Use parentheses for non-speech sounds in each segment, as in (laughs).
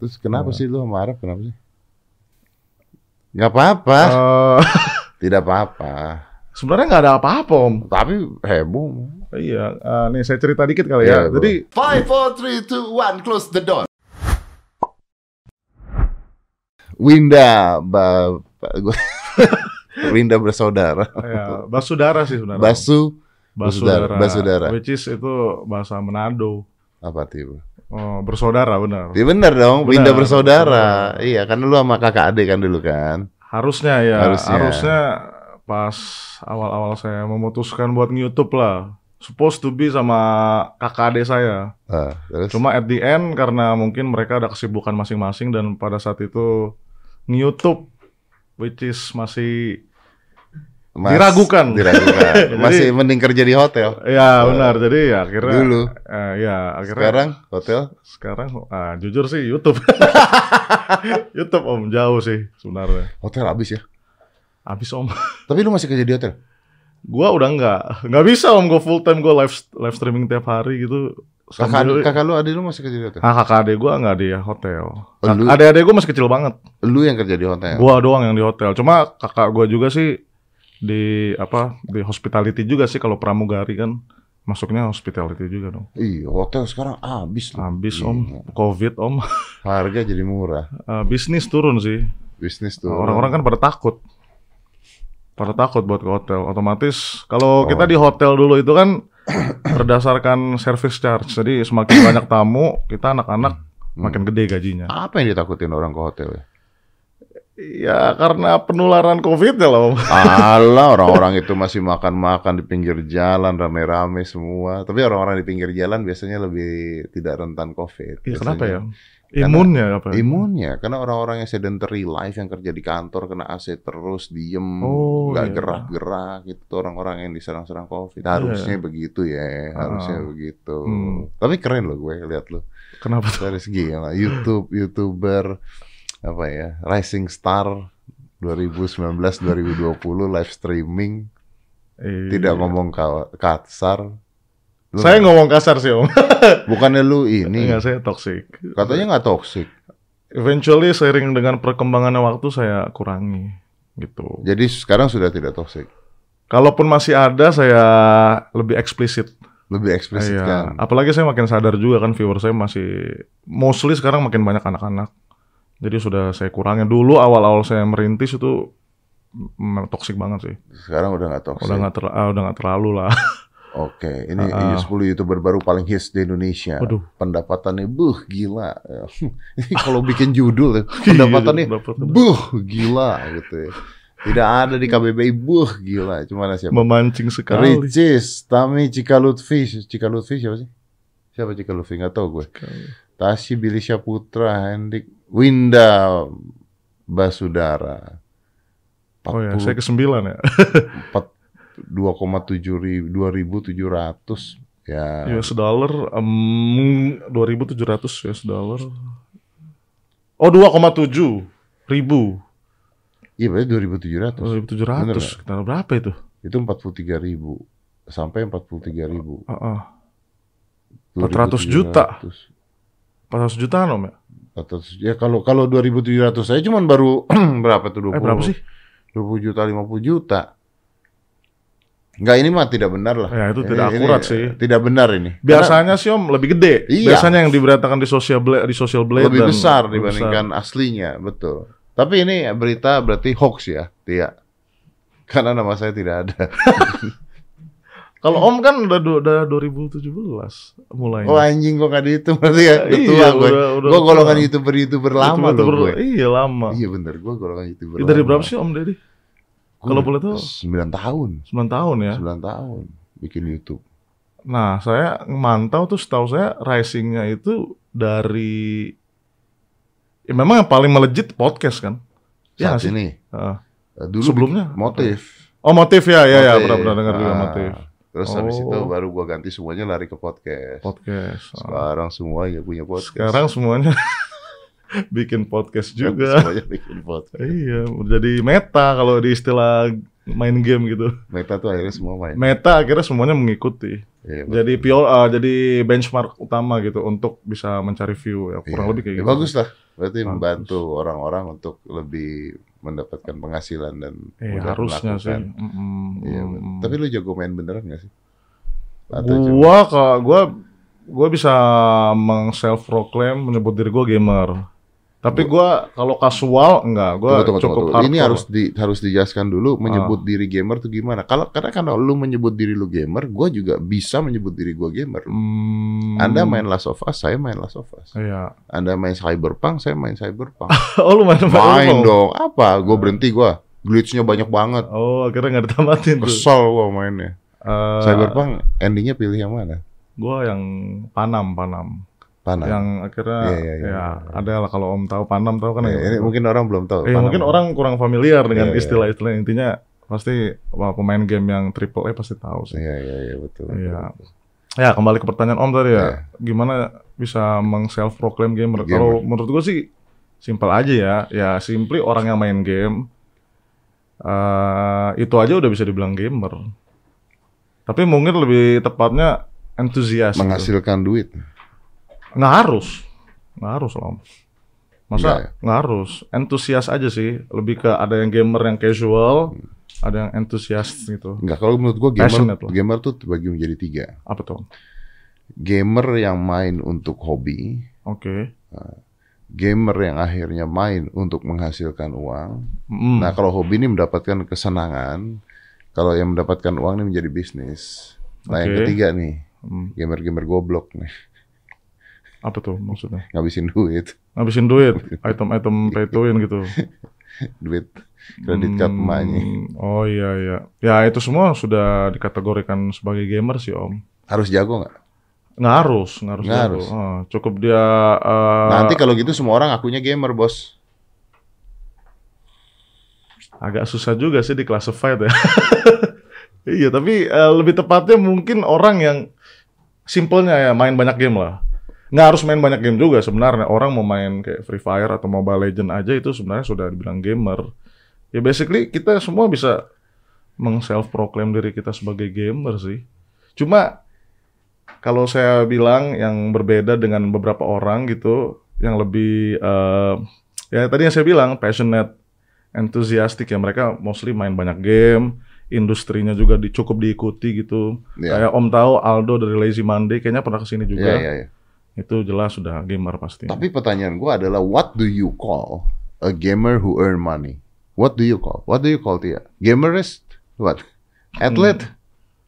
Terus kenapa Iya. sih lu sama Arab kenapa sih? Gak apa-apa, Eh, tidak apa-apa. sebenarnya nggak ada apa-apa om. Tapi heboh. Iya, eh, nih saya cerita dikit kali Iya, ya. bro. Jadi Five, four, three, two, one, close the door. Winda, ba, ba- gua, (laughs) Winda bersaudara. ya, basudara sih sebenarnya. Basu, basudara. basudara, basudara. Which is itu bahasa Manado. apa tuh? Oh, bersaudara benar. Iya bener dong, Benar, Winda bersaudara. bersaudara. Iya, kan lu sama kakak adik kan dulu kan. Harusnya ya, Harusnya. harusnya, pas awal-awal saya memutuskan buat YouTube lah. Supposed to be sama kakak adik saya. Ah, terus Cuma at the end karena mungkin mereka ada kesibukan masing-masing dan pada saat itu nge-YouTube which is masih Mas- diragukan. Diragukan. (laughs) Masih mending kerja di hotel. ya benar. Jadi ya akhirnya Dulu. eh, ya akhirnya Sekarang hotel sekarang ah, jujur sih YouTube. (laughs) YouTube Om jauh sih sebenarnya. hotel habis ya. Habis Om. (laughs) Tapi lu masih kerja di hotel? Gua udah nggak nggak bisa Om gue full time gue live live streaming tiap hari gitu. Kakak, Sambil- kakak lu adik lu masih kerja di hotel? Ah, kakak adek gue nggak di hotel. Oh, Adek-adek gue masih kecil banget. Lu yang kerja di hotel. Gua doang yang di hotel. Cuma kakak gua juga sih di apa di hospitality juga sih kalau pramugari kan masuknya hospitality juga dong. Iya, hotel sekarang habis. Habis Iya. om, covid om, Harga jadi murah. (laughs) Eh, bisnis turun sih. Bisnis tuh. Orang-orang kan pada takut, pada takut buat ke hotel. Otomatis kalau Oh. kita di hotel dulu itu kan (coughs) berdasarkan service charge. Jadi semakin banyak tamu, kita anak-anak Hmm. makin gede gajinya. Apa yang ditakutin orang ke hotel ya? Ya karena penularan covid ya loh. Alah, orang-orang itu masih makan-makan di pinggir jalan, rame-rame semua. Tapi orang-orang di pinggir jalan biasanya lebih tidak rentan COVID. Iya kenapa ya? Karena Imunnya apa? Imunnya, karena orang-orang yang sedentary life yang kerja di kantor kena AC terus, diem, Oh, nggak iya. gerak-gerak gitu. Orang-orang yang diserang-serang COVID. Harusnya begitu ya, harusnya Ah. begitu. Hmm. Tapi keren loh gue lihat lo Kenapa dari segi ya, YouTube, youtuber apa ya, rising star 2019-2020 live streaming, tidak Iya. ngomong ka- kasar. Lu Saya ngomong kasar sih om. (laughs) bukannya lu ini, Enggak, saya toxic. katanya nggak toxic. Eventually seiring dengan perkembangannya waktu saya kurangi gitu. Jadi sekarang sudah tidak toxic, Kalaupun masih ada saya lebih eksplisit. lebih eksplisit Iya. kan. Apalagi saya makin sadar juga kan viewer saya masih mostly sekarang makin banyak anak-anak. Jadi sudah saya kurangi dulu awal-awal saya merintis itu mm, toxic banget sih. Sekarang udah nggak toxic. Udah nggak ter- ah, udah nggak terlalu lah. (laughs) Oke, ini Ah. 10 youtuber baru paling hits di Indonesia. Waduh. Pendapatannya buh gila. (laughs) Kalau bikin judul ya, (laughs) Iya, pendapatannya buh gila gitu ya. Tidak ada di KBBI buh gila. Cuma siapa? Memancing sekali. Ricis, Tami Cika Lutfi. Cika Lutfi siapa sih? Siapa Cika Lutfi? Nggak tahu gue. Tashi Bilisha Putra, Hendik Winda Basudara. Oh ya, saya ke sembilan ya. 2,7 ribu, 2.700 ya. US dollar em 2.700 US dollar. Oh 2,7 ribu. Iya berarti 2.700. 2.700 Bener nggak? sekitar berapa itu? Itu 43 ribu sampai 43 ribu. Heeh. 400 juta. 400 jutaan om ya? 400, ya kalau kalau 2.700 saya cuman baru (clears throat) berapa tuh 20? Eh berapa sih? 20 juta 50 juta. Enggak ini mah tidak benar lah. Ya, itu Ini- tidak ini akurat sih. Tidak benar ini. Biasanya sih om lebih gede. Iya. Biasanya yang diberitakan di sosial blade, di social Karena blade lebih dan- besar lebih dibandingkan aslinya, betul. Tapi ini berita berarti hoax ya, Tia. Karena nama saya tidak ada. (laughs) Kalau om kan udah du- udah 2017 mulai. Oh anjing kok gak dihitung berarti ya. Udah Iya, tua gue. udah- udah Gue golongan tua. youtuber-youtuber lama loh gue. Iya lama. Iya bener, gue golongan youtuber Ih, Dari lama. berapa sih om Deddy? Gua Kalau boleh tahu? 9 tahun. 9 tahun ya. 9 tahun bikin YouTube. Nah, saya mantau tuh setahu saya risingnya itu dari ya memang yang paling melejit podcast kan. Nggak Saat sih? ini. Eh, Dulu Sebelumnya? motif. Oh motif ya, ya ya Motif. pernah-pernah dengar juga Ah, motif Terus habis Oh. itu baru gua ganti semuanya lari ke podcast. podcast. Ah. Sekarang semua ya punya podcast. Sekarang semuanya (laughs) bikin podcast juga. Semuanya bikin podcast. iya, jadi meta kalau di istilah main game gitu. Meta tuh akhirnya semua main. Meta akhirnya semuanya mengikuti. Iya, Jadi pio, ah, jadi benchmark utama gitu untuk bisa mencari view ya kurang Iya. lebih kayak Ya, gitu. bagus lah, Berarti Bagus. membantu orang-orang untuk lebih mendapatkan penghasilan dan Eh, mudah harusnya sih. Iya, mm. betul. Tapi lu jago main beneran gak sih? Atau gua ke gua gua bisa meng self proclaim menyebut diri gua gamer. Tapi gua kalau casual enggak, tunggu, cukup tunggu, tunggu. Ini harus di, harus dijelaskan dulu Ah. menyebut diri gamer tuh gimana. Kalau karena kalau lu menyebut diri lu gamer, gua juga bisa menyebut diri gua gamer. Hmm, Anda main Last of Us, saya main Last of Us. Iya. Anda main Cyberpunk, saya main Cyberpunk. (laughs) oh lu main main Cyberpunk? dong. Apa? Gue berhenti gua. Glitch-nya banyak banget. Oh, akhirnya nggak ditamatin tuh. Kesel gua mainnya. Eh, Cyberpunk endingnya pilih yang mana? Gua yang Panam, Panam. Panam. Yang akhirnya Iya, iya, iya. ya ada lah kalau Om tahu Panam tahu kan Ya, ya. ini mungkin orang belum tahu. Eh, mungkin orang kurang familiar dengan Iya, iya. istilah-istilah intinya pasti wah, pemain game yang triple A pasti tahu sih. Iya, iya, iya betul. betul, Iya. Ya kembali ke pertanyaan Om tadi ya, Iya. gimana bisa meng self proclaim gamer? Gamer. Kalau menurut gua sih simpel aja ya, ya simply orang yang main game eh itu aja udah bisa dibilang gamer. Tapi mungkin lebih tepatnya entusias. gitu. Menghasilkan duit. Nggak harus, nggak harus loh. Om. Nggak ya? Masa nggak harus, entusias aja sih. Lebih ke ada yang gamer yang casual, ada yang entusias gitu. Enggak, kalau menurut gua gamer, gamer tuh terbagi menjadi tiga. Apa tuh? Gamer yang main untuk hobi, Oke. gamer yang akhirnya main untuk menghasilkan uang. Mm. Nah, kalau hobi ini mendapatkan kesenangan, kalau yang mendapatkan uang ini menjadi bisnis. Nah, yang Oke. ketiga nih, Mm. gamer-gamer goblok nih, Apa tuh maksudnya? ngabisin duit, Ngabisin duit, (laughs) item-item pay to win gitu. (laughs) duit kredit card Hmm, emaknya. Oh iya iya. Ya itu semua sudah dikategorikan sebagai gamer sih Om. Harus jago nggak? Nggak harus, nggak harus. Nggak harus. Oh, cukup dia. eh, Nanti kalau gitu semua orang akunya gamer, bos. agak susah juga sih di classified ya. (laughs) iya, tapi eh, lebih tepatnya mungkin orang yang simpelnya ya main banyak game lah. Nggak harus main banyak game juga sebenarnya. Orang mau main kayak Free Fire atau Mobile Legend aja itu sebenarnya sudah dibilang gamer. Ya basically kita semua bisa meng self proclaim diri kita sebagai gamer sih. Cuma kalau saya bilang yang berbeda dengan beberapa orang gitu yang lebih eh, ya tadi yang saya bilang passionate enthusiastic ya mereka mostly main banyak game industrinya juga di, cukup diikuti gitu Iya. kayak Om tahu Aldo dari Lazy Monday kayaknya pernah ke sini juga Iya, iya, iya. Itu jelas sudah gamer pasti Tapi pertanyaan gua adalah what do you call a gamer who earn money? What do you call? What do you call dia? Gamerist? What? Athlete?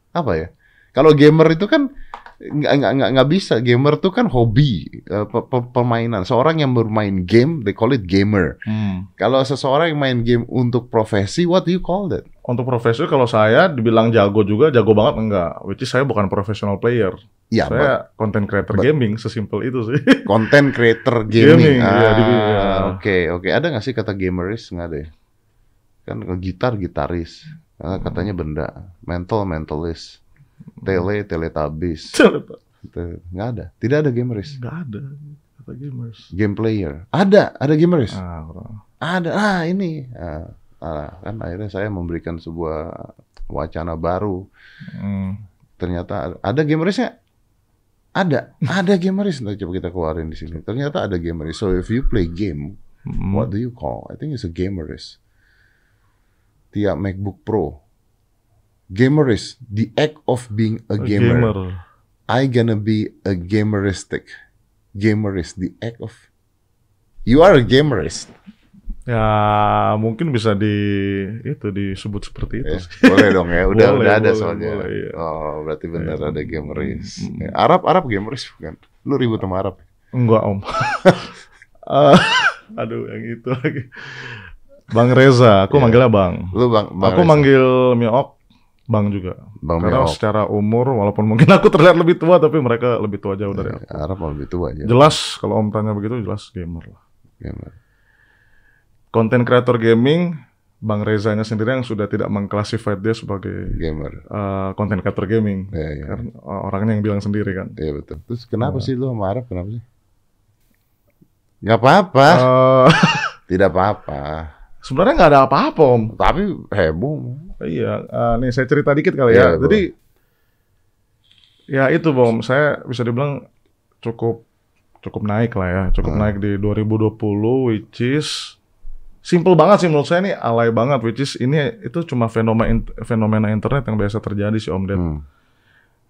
Apa ya? Kalau gamer itu kan nggak nggak nggak nggak bisa. Gamer itu kan hobi, eh, pe- pe- permainan. Seorang yang bermain game, they call it gamer. Hmm. Kalau seseorang yang main game untuk profesi, what do you call that? untuk profesor kalau saya dibilang jago juga jago banget enggak which is saya bukan professional player Ya, saya content creator but- gaming sesimpel itu sih (laughs) content creator gaming. Gaming, iya, Ah, iya. Oke, oke. Ada nggak sih kata gamerist? Nggak ada ya? Kan gitar gitaris. Ah, katanya benda. Mental mentalist. Tele teletabis. (laughs) Te- Nggak ada. Tidak ada gamerist. nggak ada kata gamers Game player. Ada. Ada gamerist. ah. Ada. Ah ini. Ah, ah, kan akhirnya saya memberikan sebuah wacana baru. Hmm. Ternyata ada, ada gameristnya. Ada. Ada gamerist. Nah, coba kita keluarin di sini. Ternyata ada gamerist. So if you play game, Hmm. What do you call? I think it's a gamerist. Tiap MacBook Pro. Gamerist, the act of being a gamer. I gonna be a gameristic. Gamerist, the act of. You are a gamerist. Ya mungkin bisa di itu disebut seperti itu. Eh, boleh dong ya, udah Boleh, udah ada boleh, soalnya. boleh, iya. Oh, berarti benar Iya. ada gamerist. Mm. Ya, Arab Arab gamerist bukan? Lu ribut sama Arab? Enggak om. Eh, (laughs) aduh yang itu lagi. Bang Reza, aku Iya. manggilnya Bang. Lu bang, bang aku Reza. manggil Miok Bang juga. Bang Karena Meok. secara umur walaupun mungkin aku terlihat lebih tua tapi mereka lebih tua jauh dari aku. Arab lebih tua aja. Jelas kalau om tanya begitu jelas gamer lah. Gamer. Konten kreator gaming Bang Rezanya sendiri yang sudah tidak mengklasifikasi dia sebagai Gamer. konten kreator gaming. Iya, iya. Karena uh, orangnya yang bilang sendiri kan. Iya betul. Terus kenapa Iya. sih lu sama Arab kenapa sih? Gak apa-apa. Eh, (laughs) Tidak apa-apa. sebenarnya nggak ada apa-apa om. Tapi heboh. Iya, eh, nih saya cerita dikit kali Iya, ya. Jadi ya itu bom, saya bisa dibilang cukup cukup naik lah ya, cukup Hmm. naik di 2020 which is simple banget sih menurut saya ini alay banget which is ini itu cuma fenomena fenomena internet yang biasa terjadi sih Om Ded. Hmm.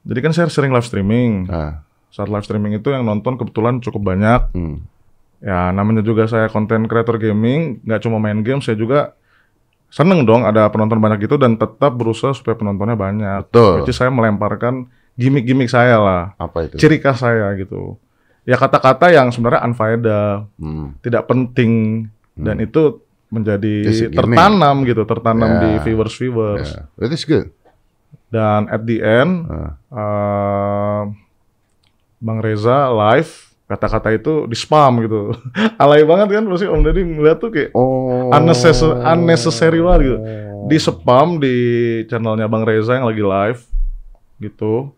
Jadi kan saya sering live streaming. Ah. Saat live streaming itu yang nonton kebetulan cukup banyak. Hmm. Ya namanya juga saya konten creator gaming, nggak cuma main game, saya juga seneng dong ada penonton banyak gitu dan tetap berusaha supaya penontonnya banyak. Betul. Which is saya melemparkan gimmick-gimmick saya lah, Apa itu? ciri khas saya gitu. Ya kata-kata yang sebenarnya unfaedah, Hmm. tidak penting dan itu menjadi tertanam gitu, tertanam Ya. di viewers-viewers. Yeah. That is good. Dan at the end Ah. eh, Bang Reza live kata-kata itu di spam gitu. (laughs) Alay banget kan pasti Om Deddy ngeliat tuh kayak Oh. unnecessary, unnecessary banget gitu. Di spam di channelnya Bang Reza yang lagi live gitu.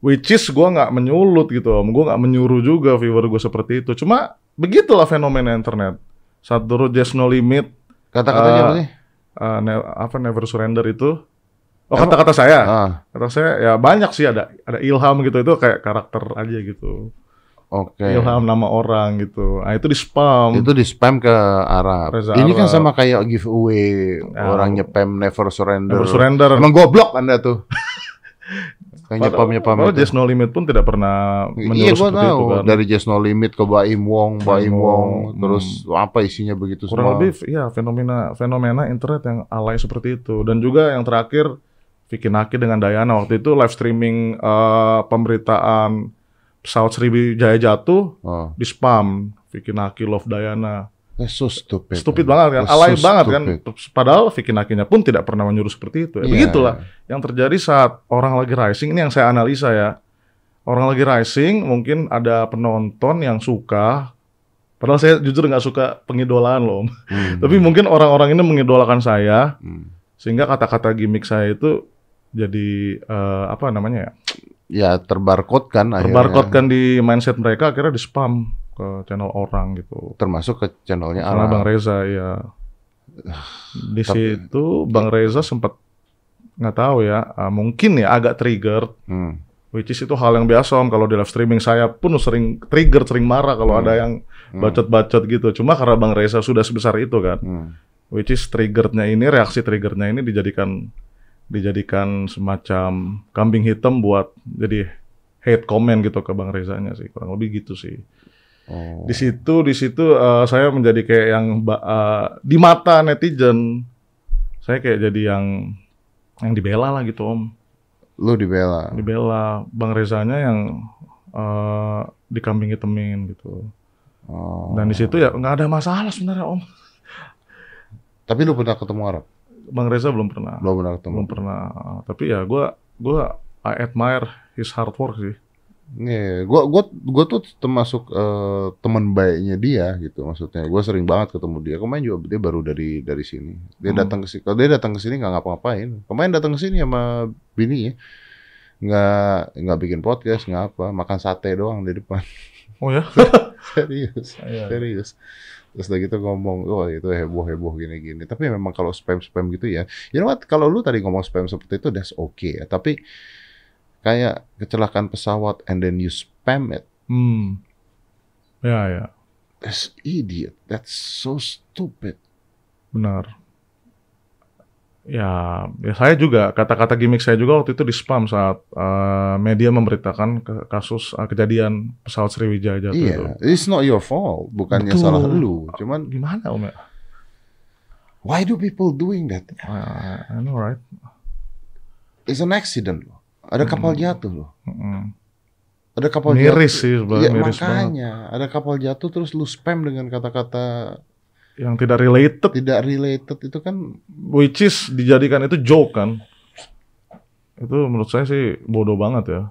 Which is gue nggak menyulut gitu om, gue nggak menyuruh juga viewer gue seperti itu. Cuma begitulah fenomena internet. Saat dulu Just No Limit, Kata-katanya Ah. apa sih? eh, ne- apa Never Surrender itu. Oh kata-kata saya. Ah, Kata saya ya banyak sih ada ada ilham gitu itu kayak karakter aja gitu. oke. Ilham nama orang gitu. Nah itu di spam. Itu di spam ke Arab. Reza Ini kan Arab. sama kayak giveaway Ya. orang nyepam never surrender. Never surrender. Emang goblok Anda tuh. (laughs) Kayak nyepam nyepam Padahal itu. Just No Limit pun tidak pernah Iya, menyuruh gua seperti tahu. itu kan. Dari Just No Limit ke Baim Wong, Baim Wong, Wong, terus apa isinya begitu Kurang semua. lebih ya fenomena fenomena internet yang alay seperti itu. Dan juga yang terakhir Vicky Naki dengan Dayana waktu itu live streaming eh, pemberitaan pesawat Sriwijaya jatuh Oh, di spam Vicky Naki love Dayana. That's so stupid. Stupid banget kan, That's alay so banget kan. Padahal Vicky Nakinya pun tidak pernah menyuruh seperti itu. Ya, Iya. Begitulah yang terjadi saat orang lagi rising. Ini yang saya analisa ya. Orang lagi rising, mungkin ada penonton yang suka. Padahal saya jujur nggak suka pengidolaan loh. Hmm. (laughs) Tapi mungkin orang-orang ini mengidolakan saya, Hmm. sehingga kata-kata gimmick saya itu jadi eh, apa namanya ya? Ya terbarcode kan akhirnya. Terbarcode kan di mindset mereka, akhirnya di spam ke channel orang gitu. Termasuk ke channelnya Karena. Bang Reza ya. Di Tapi- situ Bang Reza sempat nggak tahu ya, ah, mungkin ya agak trigger. Hmm. Which is itu hal yang biasa om kalau di live streaming saya pun sering trigger, sering marah kalau Hmm. ada yang bacot-bacot gitu. Cuma karena Bang Reza sudah sebesar itu kan, Hmm. which is triggernya ini, reaksi triggernya ini dijadikan dijadikan semacam kambing hitam buat jadi hate comment gitu ke Bang Rezanya sih, kurang lebih gitu sih. Oh. Di situ di situ eh, saya menjadi kayak yang eh, di mata netizen saya kayak jadi yang yang dibela lah gitu om Lu dibela. dibela bang Rezanya yang eh dikambing hitemin gitu Oh. dan di situ ya nggak ada masalah sebenarnya om Tapi lu pernah ketemu Arab? bang Reza belum pernah Belum pernah ketemu. belum pernah tapi ya gua gua I admire his hard work sih Iya, gua gua gua tuh termasuk eh, teman baiknya dia gitu maksudnya. Gua sering banget ketemu dia. Kemarin juga dia baru dari dari sini. Dia Hmm. datang ke sini. Kalau dia datang ke sini nggak ngapa-ngapain. Kemarin datang ke sini sama bini ya. Nggak nggak bikin podcast, nggak apa, makan sate doang di depan. oh ya (laughs) serius, Iya. serius. Terus udah gitu ngomong, oh itu heboh-heboh gini-gini. Tapi memang kalau spam-spam gitu ya, you know what? Kalau lu tadi ngomong spam seperti itu, that's okay ya. Tapi kayak kecelakaan pesawat and then you spam it, hmm ya ya that's idiot. That's so stupid. benar ya ya saya juga kata-kata gimmick saya juga waktu itu di spam saat eh, media memberitakan ke- kasus eh, kejadian pesawat Sriwijaya jatuh itu Iya, it's not your fault. Bukannya Betul. salah lu. Cuman gimana om ya why do people doing that? Ah, I know right It's an accident loh. Ada kapal jatuh loh. Mm-mm. Ada kapal miris jatuh. sih Ya, miris banget. makanya ada kapal jatuh terus lu spam dengan kata-kata yang tidak related. tidak related itu kan which is dijadikan itu joke kan. Itu menurut saya sih bodoh banget ya.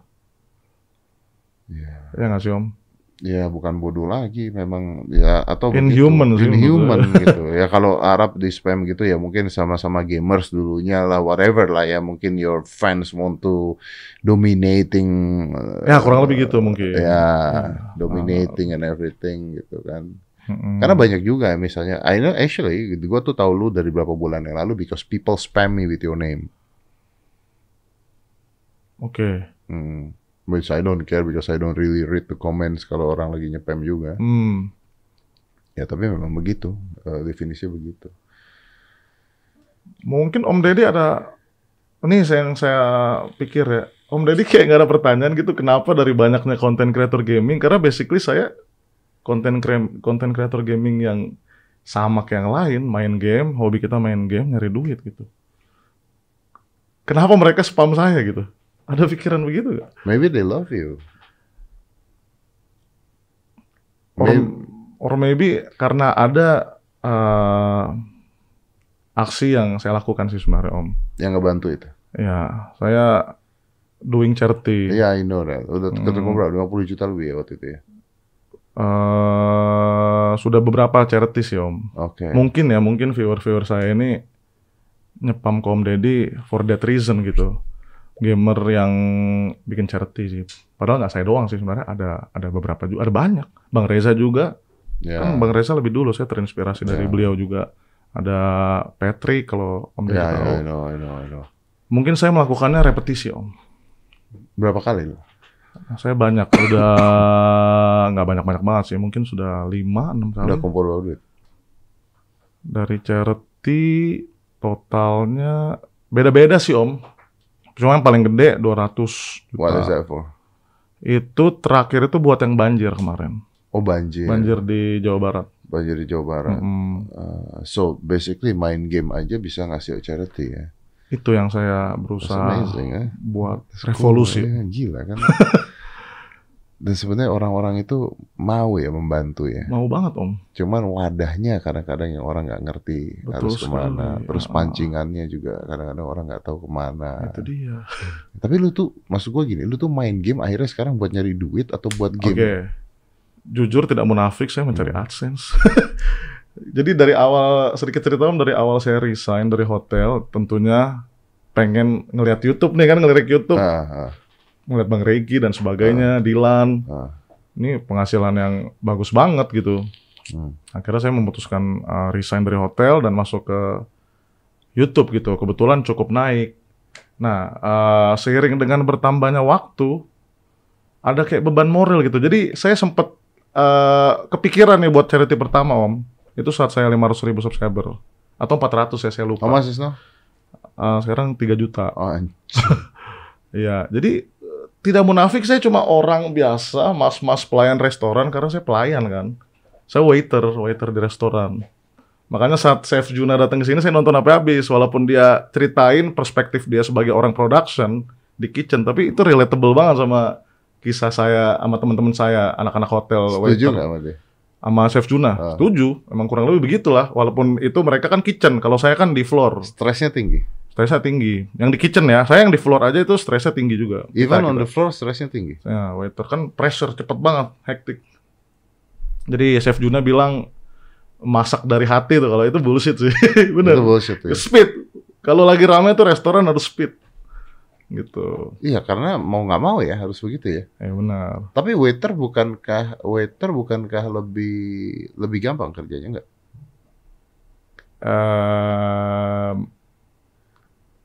Ya, ya nggak sih om ya bukan bodoh lagi memang ya atau Inhuman sih inhuman (laughs) gitu ya kalau Arab di spam gitu ya mungkin sama-sama gamers dulunya lah whatever lah ya mungkin your fans want to dominating uh, ya kurang lebih gitu mungkin ya Ya. dominating and everything gitu kan Mm-mm. karena banyak juga ya, misalnya I know actually gua tuh tahu lu dari berapa bulan yang lalu because people spam me with your name oke Hmm. Which I don't care because I don't really read the comments kalau orang lagi nyepam juga. Hmm. Ya tapi memang begitu, eh, definisinya begitu. Mungkin Om Deddy ada ini saya yang saya pikir ya. Om Deddy kayak nggak ada pertanyaan gitu kenapa dari banyaknya konten creator gaming karena basically saya konten konten creator gaming yang sama kayak yang lain, main game, hobi kita main game, nyari duit gitu. Kenapa mereka spam saya gitu? Ada pikiran begitu gak? Maybe they love you. Or, Maybe- or maybe karena ada eh, aksi yang saya lakukan sih sebenarnya Om. Yang ngebantu itu. Ya, saya doing charity. Iya, I know that. Udah Hmm. ketemu berapa? 50 juta lebih ya waktu itu ya. eh sudah beberapa charity sih Om. Oke. Mungkin ya, mungkin viewer-viewer saya ini nyepam ke Om Deddy for that reason gitu. Gamer yang bikin charity sih. Padahal nggak saya doang sih sebenarnya ada ada beberapa juga, ada banyak. Bang Reza juga. Ya. Kan Bang Reza lebih dulu saya terinspirasi dari Ya. beliau juga. Ada Patrick kalau Om Deddy Ya, tahu. I know, I know, I know. Mungkin saya melakukannya repetisi Om. Berapa kali? Saya banyak, udah (laughs) nggak banyak-banyak banget sih. Mungkin sudah 5 6 kali. Udah kumpul berapa duit? Dari charity totalnya beda-beda sih Om. Cuma yang paling gede 200 juta. What is that for? Itu terakhir itu buat yang banjir kemarin. Oh banjir. Banjir di Jawa Barat. Banjir di Jawa Barat. Mm, Uh, so basically main game aja bisa ngasih charity ya. itu yang saya berusaha amazing ya. buat revolusi. Cool, ya, gila kan. (laughs) Dan sebenarnya orang-orang itu mau ya membantu ya. Mau banget Om. Cuman wadahnya kadang-kadang yang orang nggak ngerti Betul harus ke mana. sekali, Terus ya. pancingannya juga kadang-kadang orang nggak tahu ke mana. Itu dia. (laughs) Tapi lu tuh, maksud gua gini, lu tuh main game akhirnya sekarang buat nyari duit atau buat Oke. game? Jujur tidak munafik saya mencari Hmm. AdSense. (laughs) Jadi dari awal sedikit cerita Om dari awal saya resign dari hotel tentunya pengen ngelihat YouTube nih kan ngelirik YouTube, Ah, ah, ngeliat Bang Regi dan sebagainya, Dilan. ah. Ini penghasilan yang bagus banget gitu. Hmm. Akhirnya saya memutuskan uh, resign dari hotel dan masuk ke YouTube gitu. Kebetulan cukup naik. Nah, uh, seiring dengan bertambahnya waktu, ada kayak beban moral gitu. Jadi saya sempat uh, kepikiran nih buat charity pertama Om. Itu saat saya 500 ribu subscriber. Atau 400 ya, saya lupa. How much is now? Uh, sekarang 3 juta. Oh, (laughs) Iya, jadi tidak munafik saya cuma orang biasa, mas-mas pelayan restoran karena saya pelayan kan. Saya waiter, waiter di restoran. Makanya saat Chef Juna datang ke sini saya nonton apa habis walaupun dia ceritain perspektif dia sebagai orang production di kitchen, tapi itu relatable banget sama kisah saya sama teman-teman saya, anak-anak hotel setuju waiter sama dia? sama Chef Juna. Ah. Setuju, emang kurang lebih begitulah. Walaupun itu mereka kan kitchen, kalau saya kan di floor. Stresnya tinggi. Stresnya tinggi. Yang di kitchen ya, saya yang di floor aja itu stresnya tinggi juga. Even Kita- on kita. the floor stresnya tinggi. Ya, waiter kan pressure cepet banget, hektik. Jadi Chef Juna bilang masak dari hati tuh kalau itu bullshit sih. (laughs) Bener. Itu bullshit ya. Speed. Kalau lagi rame tuh restoran harus speed. Gitu. Iya, karena mau nggak mau ya harus begitu ya. Ya benar. Tapi waiter bukankah waiter bukankah lebih lebih gampang kerjanya nggak? Ehm,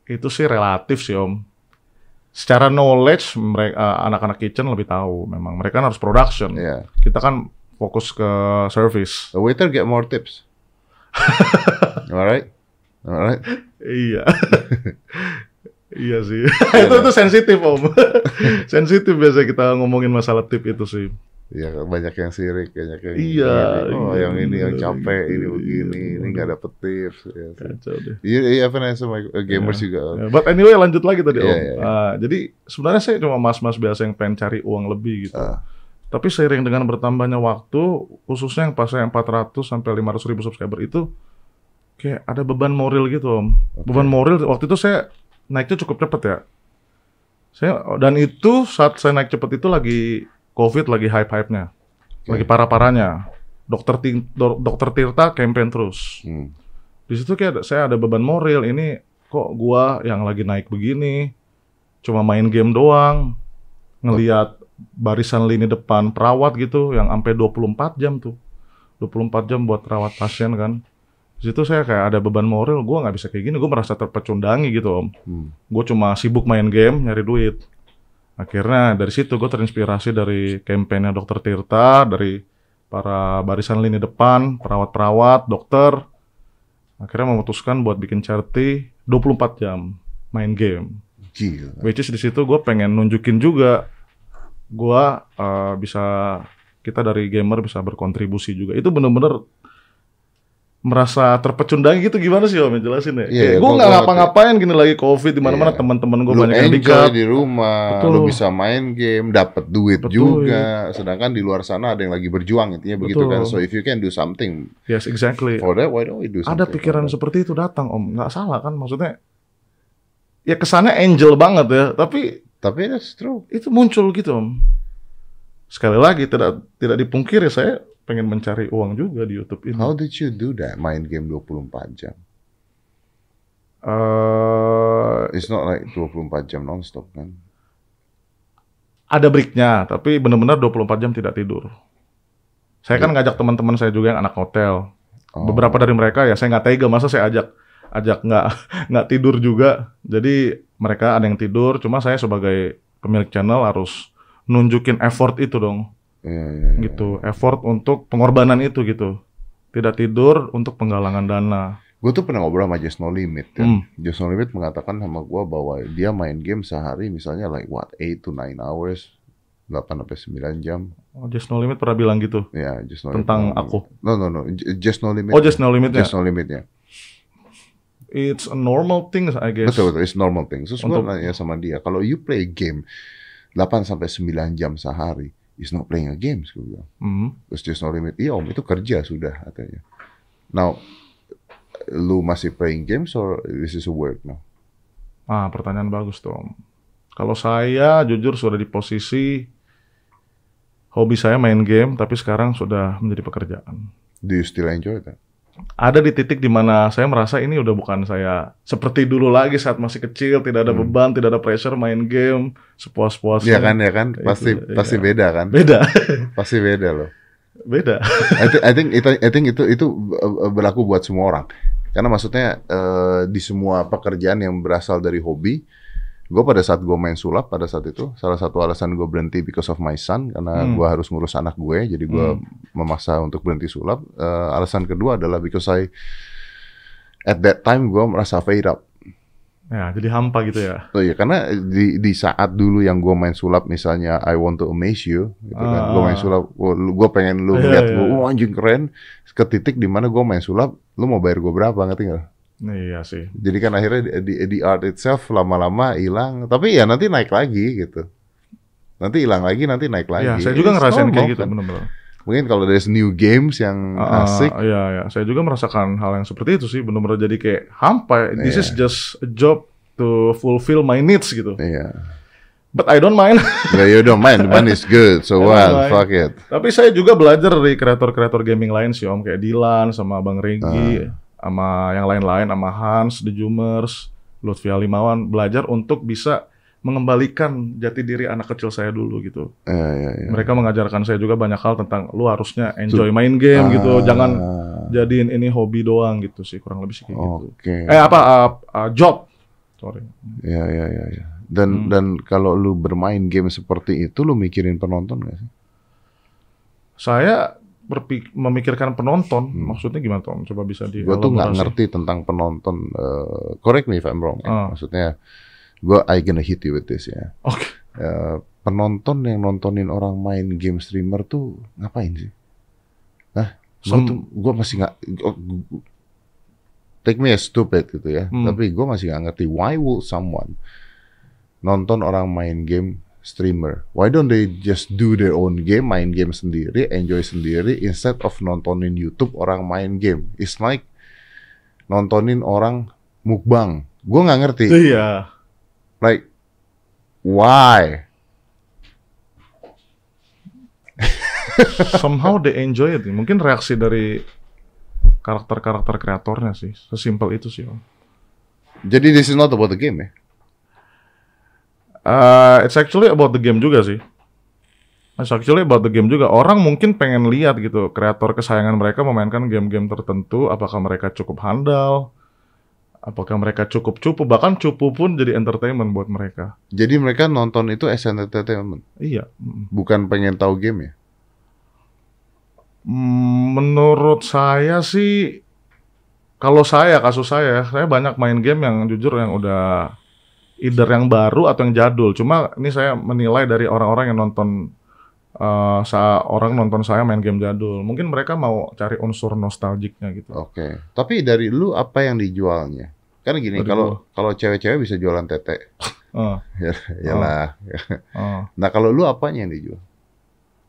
itu sih relatif sih Om. Secara knowledge mereka anak-anak kitchen lebih tahu memang mereka kan harus production. Iya. Kita kan fokus ke service. The waiter get more tips. (laughs) Alright, alright. Iya. (laughs) iya sih. (laughs) itu itu sensitif om. sensitif biasa kita ngomongin masalah tip itu sih. Iya banyak yang sirik, banyak yang Iya, gini. Oh iya, yang ini yang iya, capek, ini iya, begini, iya. ini nggak dapet tips. Iya. Kacau deh. Iya, iya, even sama uh, gamers juga. Ya, but anyway lanjut lagi tadi Iya, om. iya, iya. Ah, jadi sebenarnya saya cuma mas-mas biasa yang pengen cari uang lebih gitu. Ah. Tapi seiring dengan bertambahnya waktu, khususnya yang pas saya 400 sampai 500 ribu subscriber itu, kayak ada beban moral gitu om. Oke. Beban moral waktu itu saya naiknya cukup cepet ya. Saya dan itu saat saya naik cepet itu lagi COVID lagi hype-hype-nya. Oke. Lagi parah-parahnya. Dokter Ti- Do- Dokter Tirta campaign terus. Hmm. Di situ kayak ada- saya ada beban moral ini kok gua yang lagi naik begini cuma main game doang ngelihat barisan lini depan perawat gitu yang sampai 24 jam tuh. 24 jam buat rawat pasien kan. Di situ saya kayak ada beban moral, gua nggak bisa kayak gini, gua merasa terpecundangi gitu om. Hmm. Gue cuma sibuk main game, nyari duit. Akhirnya dari situ gue terinspirasi dari kampanye Dokter Tirta, dari para barisan lini depan, perawat-perawat, dokter. Akhirnya memutuskan buat bikin charity 24 jam main game. Gila. Which is di situ gue pengen nunjukin juga gue uh, bisa kita dari gamer bisa berkontribusi juga. Itu bener-bener merasa terpecundang gitu gimana sih om jelasin ya? Kayak iya, gue nggak ngapa-ngapain gini lagi covid di mana-mana Iya. teman-teman gue banyak yang dikat. di rumah, Betul. lu bisa main game, dapat duit Betul. juga. Sedangkan di luar sana ada yang lagi berjuang intinya begitu Betul. kan. So if you can do something Yes exactly. for that, why don't we do something? Ada pikiran seperti itu datang om, nggak salah kan maksudnya? Ya kesannya angel banget ya, tapi Tapi that's true. itu muncul gitu om. Sekali lagi tidak tidak dipungkiri saya pengen mencari uang juga di YouTube ini. How did you do that? Main game 24 jam. Eh, It's not like 24 jam nonstop kan. ada breaknya, tapi benar-benar 24 jam tidak tidur. Saya kan ngajak teman-teman saya juga yang anak hotel. Oh. Beberapa dari mereka ya saya nggak tega, masa saya ajak ajak nggak (laughs) nggak tidur juga. Jadi mereka ada yang tidur, cuma saya sebagai pemilik channel harus nunjukin effort itu dong, Iya, iya, iya. gitu. Effort untuk pengorbanan itu gitu. Tidak tidur untuk penggalangan dana. Gue tuh pernah ngobrol sama Just No Limit kan. Hmm. Just No Limit mengatakan sama gue bahwa dia main game sehari misalnya like what 8 to 9 hours 8 sampai 9 jam. Oh, Just No Limit pernah bilang gitu Ya, Just No tentang Limit. aku. No, no, no. Just No Limit. Oh, Just No Limit ya. Just No Limitnya. It's a normal thing, I guess. Betul, betul. It's normal thing. Terus gue Untuk- nanya sama dia, kalau you play game 8 sampai 9 jam sehari, is not playing a game, gue bilang. Hmm. Terus Just No Limit, iya om, itu kerja sudah katanya. Now, lu masih playing games or this is a work now? Ah, pertanyaan bagus tuh. Om. Kalau saya jujur sudah di posisi hobi saya main game, tapi sekarang sudah menjadi pekerjaan. Do you still enjoy that? Ada di titik di mana saya merasa ini udah bukan saya seperti dulu lagi saat masih kecil, tidak ada Hmm. beban, tidak ada pressure main game sepuas-puasnya. Iya kan, ya kan? Pasti gitu, pasti iya. beda kan? Beda, (laughs) Pasti beda loh. beda. I think, I think itu I think itu itu uh, berlaku buat semua orang. Karena maksudnya eh, di semua pekerjaan yang berasal dari hobi, gue pada saat gue main sulap pada saat itu salah satu alasan gue berhenti because of my son karena Hmm. gue harus ngurus anak gue, jadi gue Hmm. memaksa untuk berhenti sulap. Eh, alasan kedua adalah because I at that time gue merasa fade up. Ya, jadi hampa gitu ya. Oh iya, karena di di saat dulu yang gue main sulap misalnya I want to amaze you, gitu kan. Ah, Gue main sulap, gue pengen lu Iya, lihat gue, iya. anjing keren. Ke titik di mana gue main sulap, lu mau bayar gue berapa ngerti nggak? Iya sih. Jadi kan akhirnya di, di, di art itself lama-lama hilang, tapi ya nanti naik lagi gitu. Nanti hilang lagi, nanti naik lagi. Iya, saya juga It's ngerasain kayak gitu, kan. benar-benar. Mungkin kalau there's new games yang Ah, asik, Iya, iya. Saya juga merasakan hal yang seperti itu sih. Benar-benar jadi kayak hampa. This Iya. is just a job to fulfill my needs gitu. iya. But I don't mind. (laughs) Yeah, you don't mind, the money is good, so (laughs) what, mind. fuck it. Tapi saya juga belajar dari kreator-kreator gaming lain sih Om. Kayak Dilan, sama Bang. Regi, sama yang lain-lain, sama Hans, The Jumers, Lutfi Alimawan. Belajar untuk bisa mengembalikan jati diri anak kecil saya dulu gitu. Iya, iya, iya. Mereka mengajarkan saya juga banyak hal tentang lu harusnya enjoy main game Ah, gitu. Jangan jadiin ini hobi doang gitu sih. Kurang lebih sih kayak gitu. Oke. Eh apa uh, uh, job? Sorry. Ya, ya, ya, ya. Dan Hmm. dan kalau lu bermain game seperti itu, lu mikirin penonton gak sih? Saya berpik memikirkan penonton. Hmm. Maksudnya gimana Tom? Coba bisa di Gue tuh nggak ngerti tentang penonton. eh, correct me if I'm wrong. ya. Ah. Maksudnya, gue I gonna hit you with this ya. Oke. Eh, penonton yang nontonin orang main game streamer tuh ngapain sih? Hah? Gue Sem- tuh gue masih nggak. Take me as stupid gitu ya. Hmm. Tapi gue masih nggak ngerti why would someone nonton orang main game streamer? Why don't they just do their own game, main game sendiri, enjoy sendiri, instead of nontonin YouTube orang main game? It's like nontonin orang mukbang. Gue nggak ngerti. Iya. Like, why? (laughs) Somehow they enjoy it. Mungkin reaksi dari karakter-karakter kreatornya sih. Sesimpel itu sih Om. Jadi this is not about the game ya? Uh, it's actually about the game juga sih. It's actually about the game juga. Orang mungkin pengen lihat gitu, kreator kesayangan mereka memainkan game-game tertentu, apakah mereka cukup handal, apakah mereka cukup cupu bahkan cupu pun jadi entertainment buat mereka. Jadi mereka nonton itu as entertainment, Iya. bukan pengen tahu game ya. Mm, Menurut saya sih, kalau saya kasus saya, saya banyak main game yang jujur yang udah either yang baru atau yang jadul. Cuma ini saya menilai dari orang-orang yang nonton eh sa orang nonton saya main game jadul. Mungkin mereka mau cari unsur nostalgiknya gitu. Oke. Tapi dari lu apa yang dijualnya? Kan gini, kalau kalau cewek-cewek bisa jualan tete. (laughs) Ya, yalah. eh. Nah, kalau lu apanya yang dijual?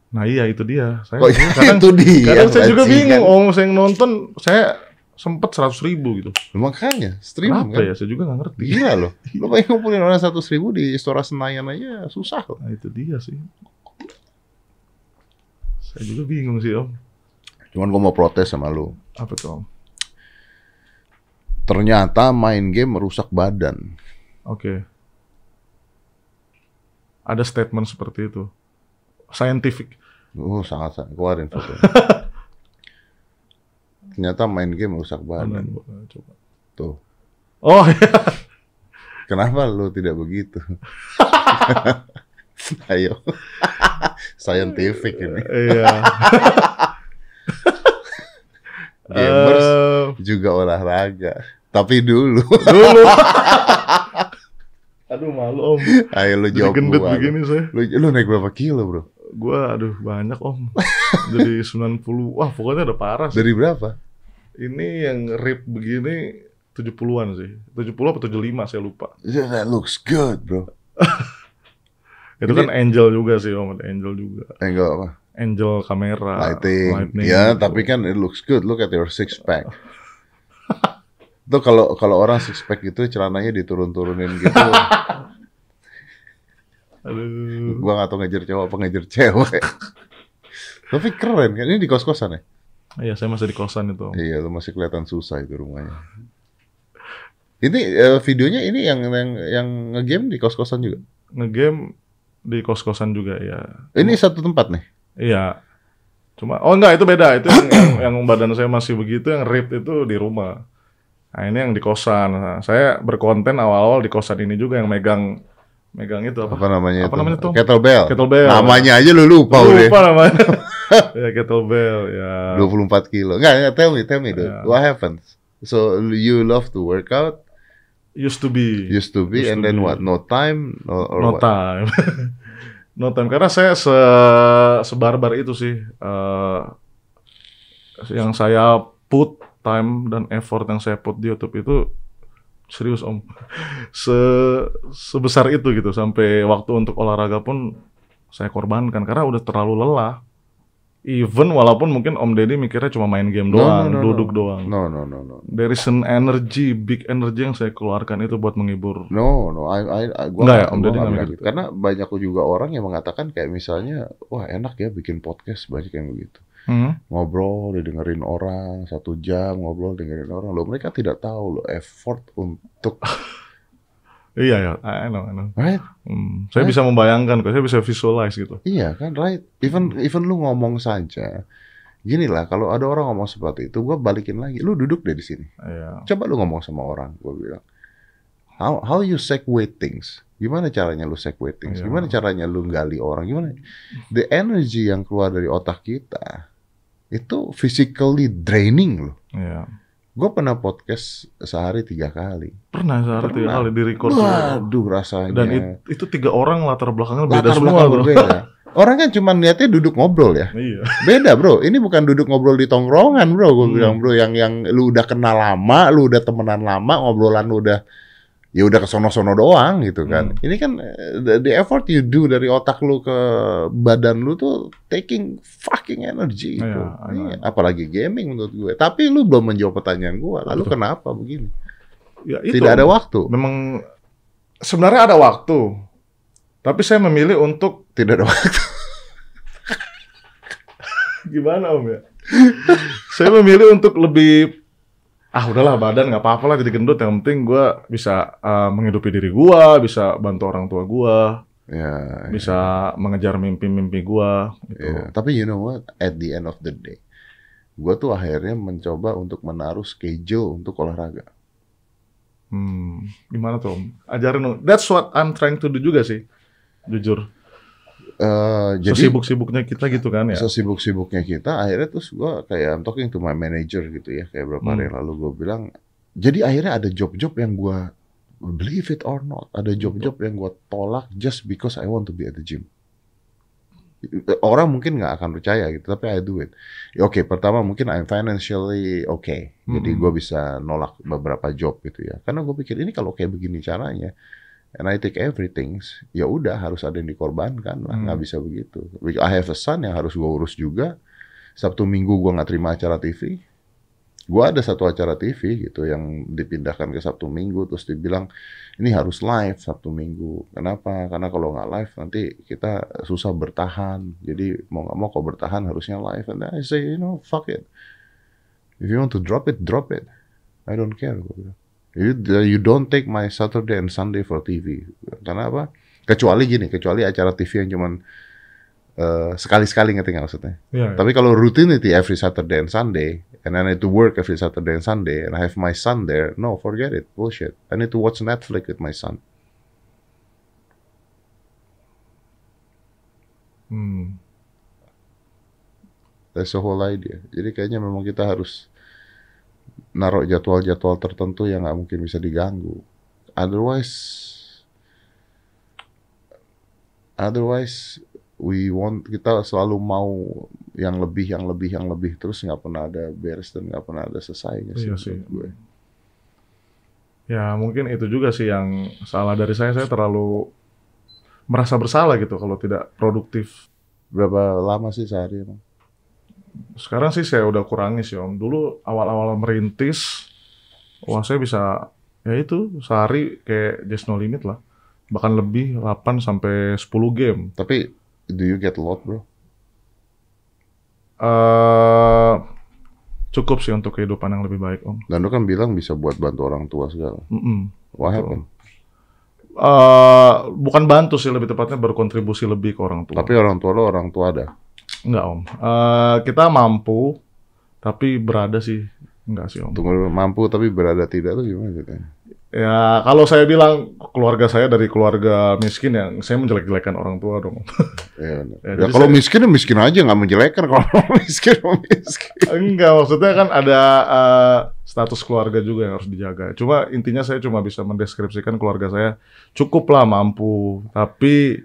Nah iya itu dia. Saya Kok (laughs) kadang, itu dia? kadang saya juga bingung. Om saya yang nonton saya sempet seratus ribu gitu. Makanya, stream Kenapa kan? ya? Saya juga nggak ngerti. Gila loh. Lu pengen ngumpulin orang satu ribu di Istora Senayan aja susah loh. Nah itu dia sih. Saya juga bingung sih om. Cuman gua mau protes sama lu. Apa tuh om? Ternyata main game merusak badan. Oke. Ada statement seperti itu. Scientific. Oh, sangat sangat keluarin. (laughs) Ternyata main game Mana, badan. coba. Tuh. Oh iya. Kenapa lu tidak begitu? (laughs) Ayo. Scientific ini. Iya. (laughs) Gamers Eh, juga olahraga. Tapi dulu. dulu. (laughs) Aduh malu om. Ayo lu Jadi jawab gendut gua. begini saya. Lu, lu naik berapa kilo, Bro? Gua aduh banyak om. Jadi 90. Wah pokoknya udah parah sih. Dari berapa? Ini yang rip begini 70-an sih. 70 apa 75 saya lupa. Yeah, That looks good, bro. (laughs) Itu Ini- kan angel juga sih om, angel juga. Enggak apa. Angel kamera, Lighting. lightning Ya, gitu. tapi kan it looks good. Look at your six pack. (laughs) Tuh kalau kalau orang six pack itu celananya diturun-turunin gitu. (laughs) Aduh. gua nggak tahu ngejar cowok apa ngejar cewek. tapi keren kan ini di kos-kosan ya? Iya, saya masih di kosan itu. Iya, lu masih kelihatan susah itu rumahnya. Ini eh, videonya ini yang yang yang ngegame di kos-kosan juga. Ngegame di kos-kosan juga ya. Ini satu tempat nih. Iya. Cuma oh enggak itu beda. Itu yang, yang, yang badan saya masih begitu yang rip itu di rumah. Nah, ini yang di kosan. Nah, saya berkonten awal-awal di kosan ini juga yang megang megang itu apa? Apa namanya Apa itu? namanya tuh? Kettlebell. Kettlebell. Namanya aja lu lupa udah. Lupa namanya. (laughs) (laughs) ya kettlebell ya. 24 kilo. Enggak, enggak, tell me, tell me dude. Yeah. What happens? So you love to work out, Used to be. used to be, Used and to then be. what? No time or, or no what? time. (laughs) no time karena saya se sebarbar itu sih eh, yang saya put time dan effort yang saya put di YouTube itu serius om (laughs) se sebesar itu gitu sampai waktu untuk olahraga pun saya korbankan karena udah terlalu lelah even walaupun mungkin Om Deddy mikirnya cuma main game No, doang no, no, duduk no. doang No, no, no, no. there is an energy big energy yang saya keluarkan itu buat menghibur No, no, I, I, I gua Enggak ya, nggak- Om Deddy nggak nggak gitu. gitu. Karena banyak juga orang yang mengatakan kayak misalnya, wah enak ya bikin podcast banyak yang begitu. Hmm? Ngobrol, didengerin orang satu jam ngobrol dengerin orang. Loh mereka tidak tahu loh effort untuk, (laughs) iya ya I know, I know. right? Hmm, saya Right. bisa membayangkan kok, saya bisa visualize gitu. Iya kan, right? Even even lu ngomong saja. Gini lah, kalau ada orang ngomong seperti itu, gua balikin lagi. Lu duduk deh di sini. Iya. Coba lu ngomong sama orang, gue bilang. How how you segue things? Gimana caranya lu segue things? Iya. Gimana caranya lu gali orang? Gimana? The energy yang keluar dari otak kita itu physically draining loh. Iya. Gue pernah podcast sehari tiga kali. Pernah sehari tiga Pernah. kali di record. Waduh rasanya. Dan it- itu tiga orang latar belakangnya beda latar semua belakang bro. berbeda. Orang kan cuma niatnya duduk ngobrol ya. Iya. Beda bro, ini bukan duduk ngobrol di tongkrongan bro. Gue Hmm. bilang bro, yang yang lu udah kenal lama, lu udah temenan lama, ngobrolan lu udah ya udah kesono-sono doang gitu kan. Hmm. Ini kan the, the effort you do dari otak lu ke badan lu tuh taking fucking energy Iya, bro. I know, Iya, I know. apalagi gaming menurut gue. Tapi lu belum menjawab pertanyaan gue. Lalu Betul. kenapa begini? Ya, itu. Tidak ada waktu. Memang sebenarnya ada waktu. Tapi saya memilih untuk Tidak ada waktu. (laughs) gimana om ya? saya memilih untuk lebih ah udahlah badan nggak apa-apa lah jadi gendut yang penting gue bisa uh, menghidupi diri gue bisa bantu orang tua gue Ya, bisa mengejar mimpi-mimpi gue gitu ya. Tapi you know what? At the end of the day, gue tuh akhirnya mencoba untuk menaruh schedule untuk olahraga. Hmm, gimana tuh? Ajarin dong. That's what I'm trying to do juga sih, jujur. Eh, jadi Sesibuk-sibuknya kita gitu kan ya. sesibuk-sibuknya kita akhirnya terus gua kayak I'm talking to my manager gitu ya kayak berapa hari Hmm. yang lalu gue bilang jadi akhirnya ada job-job yang gua believe it or not ada job-job yang gua tolak just because I want to be at the gym orang mungkin nggak akan percaya gitu tapi I do it Ya, oke pertama mungkin I'm financially okay jadi Hmm. gue bisa nolak beberapa job gitu ya karena gue pikir ini kalau kayak begini caranya and I take everything ya udah harus ada yang dikorbankan lah. Hmm. nggak bisa begitu. I have a son yang harus gue urus juga. Sabtu Minggu gue nggak terima acara TV gue ada satu acara TV gitu yang dipindahkan ke Sabtu Minggu terus dibilang ini harus live Sabtu Minggu. Kenapa? Karena kalau nggak live nanti kita susah bertahan. Jadi mau nggak mau kalau bertahan harusnya live. And then I say you know fuck it. If you want to drop it drop it. I don't care gua bilang. You, you don't take my Saturday and Sunday for TV. Karena apa? Kecuali gini, kecuali acara TV yang cuman eh, sekali-sekali ngerti nggak maksudnya? Iya, iya. Tapi kalau routinity every Saturday and Sunday, and I need to work every Saturday and Sunday, and I have my son there, no, forget it, bullshit. I need to watch Netflix with my son. Hmm. That's the whole idea. Jadi kayaknya memang kita harus naruh jadwal-jadwal tertentu yang nggak mungkin bisa diganggu. Otherwise, otherwise we want kita selalu mau yang lebih, yang lebih, yang lebih terus nggak pernah ada beres dan nggak pernah ada selesainya sih. Iya sih. gue. Ya mungkin itu juga sih yang salah dari saya. Saya terlalu merasa bersalah gitu kalau tidak produktif. Berapa lama sih sehari emang? Sekarang sih saya udah kurangi sih om. Dulu awal-awal merintis, wah saya bisa ya itu sehari kayak just no limit lah. Bahkan lebih 8 sampai 10 game. Tapi do you get a lot bro? eh cukup sih untuk kehidupan yang lebih baik om. Dan lu kan bilang bisa buat bantu orang tua segala. Mm-mm. What Betul. happened? Eh, bukan bantu sih lebih tepatnya berkontribusi lebih ke orang tua. Tapi orang tua lo orang tua ada. Enggak om. Eh, kita mampu, tapi berada sih enggak sih om. Tunggu dulu, mampu tapi berada tidak tuh gimana ceritanya? Ya kalau saya bilang keluarga saya dari keluarga miskin ya, saya menjelek-jelekan orang tua dong. (laughs) Benar. Ya, Ya, jadi kalau saya- miskin ya miskin aja nggak menjelekkan kalau (laughs) miskin mau miskin. enggak maksudnya kan ada eh, status keluarga juga yang harus dijaga. Cuma intinya saya cuma bisa mendeskripsikan keluarga saya cukuplah mampu, tapi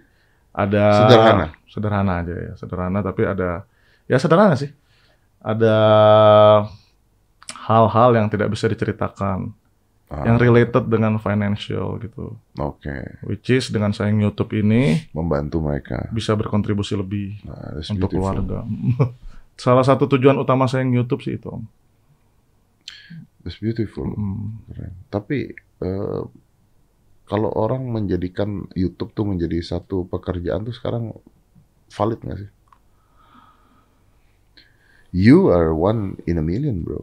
ada Sederhana. Sederhana aja ya, sederhana tapi ada ya sederhana sih. Ada hal-hal yang tidak bisa diceritakan, Ah, yang related dengan financial gitu. Oke, Which is dengan saya YouTube ini membantu mereka. bisa berkontribusi lebih Nah, untuk beautiful. keluarga. (laughs) Salah satu tujuan utama saya YouTube sih itu. Om. That's beautiful. Keren. Tapi eh, kalau orang menjadikan YouTube tuh menjadi satu pekerjaan tuh sekarang valid nggak sih? You are one in a million, bro.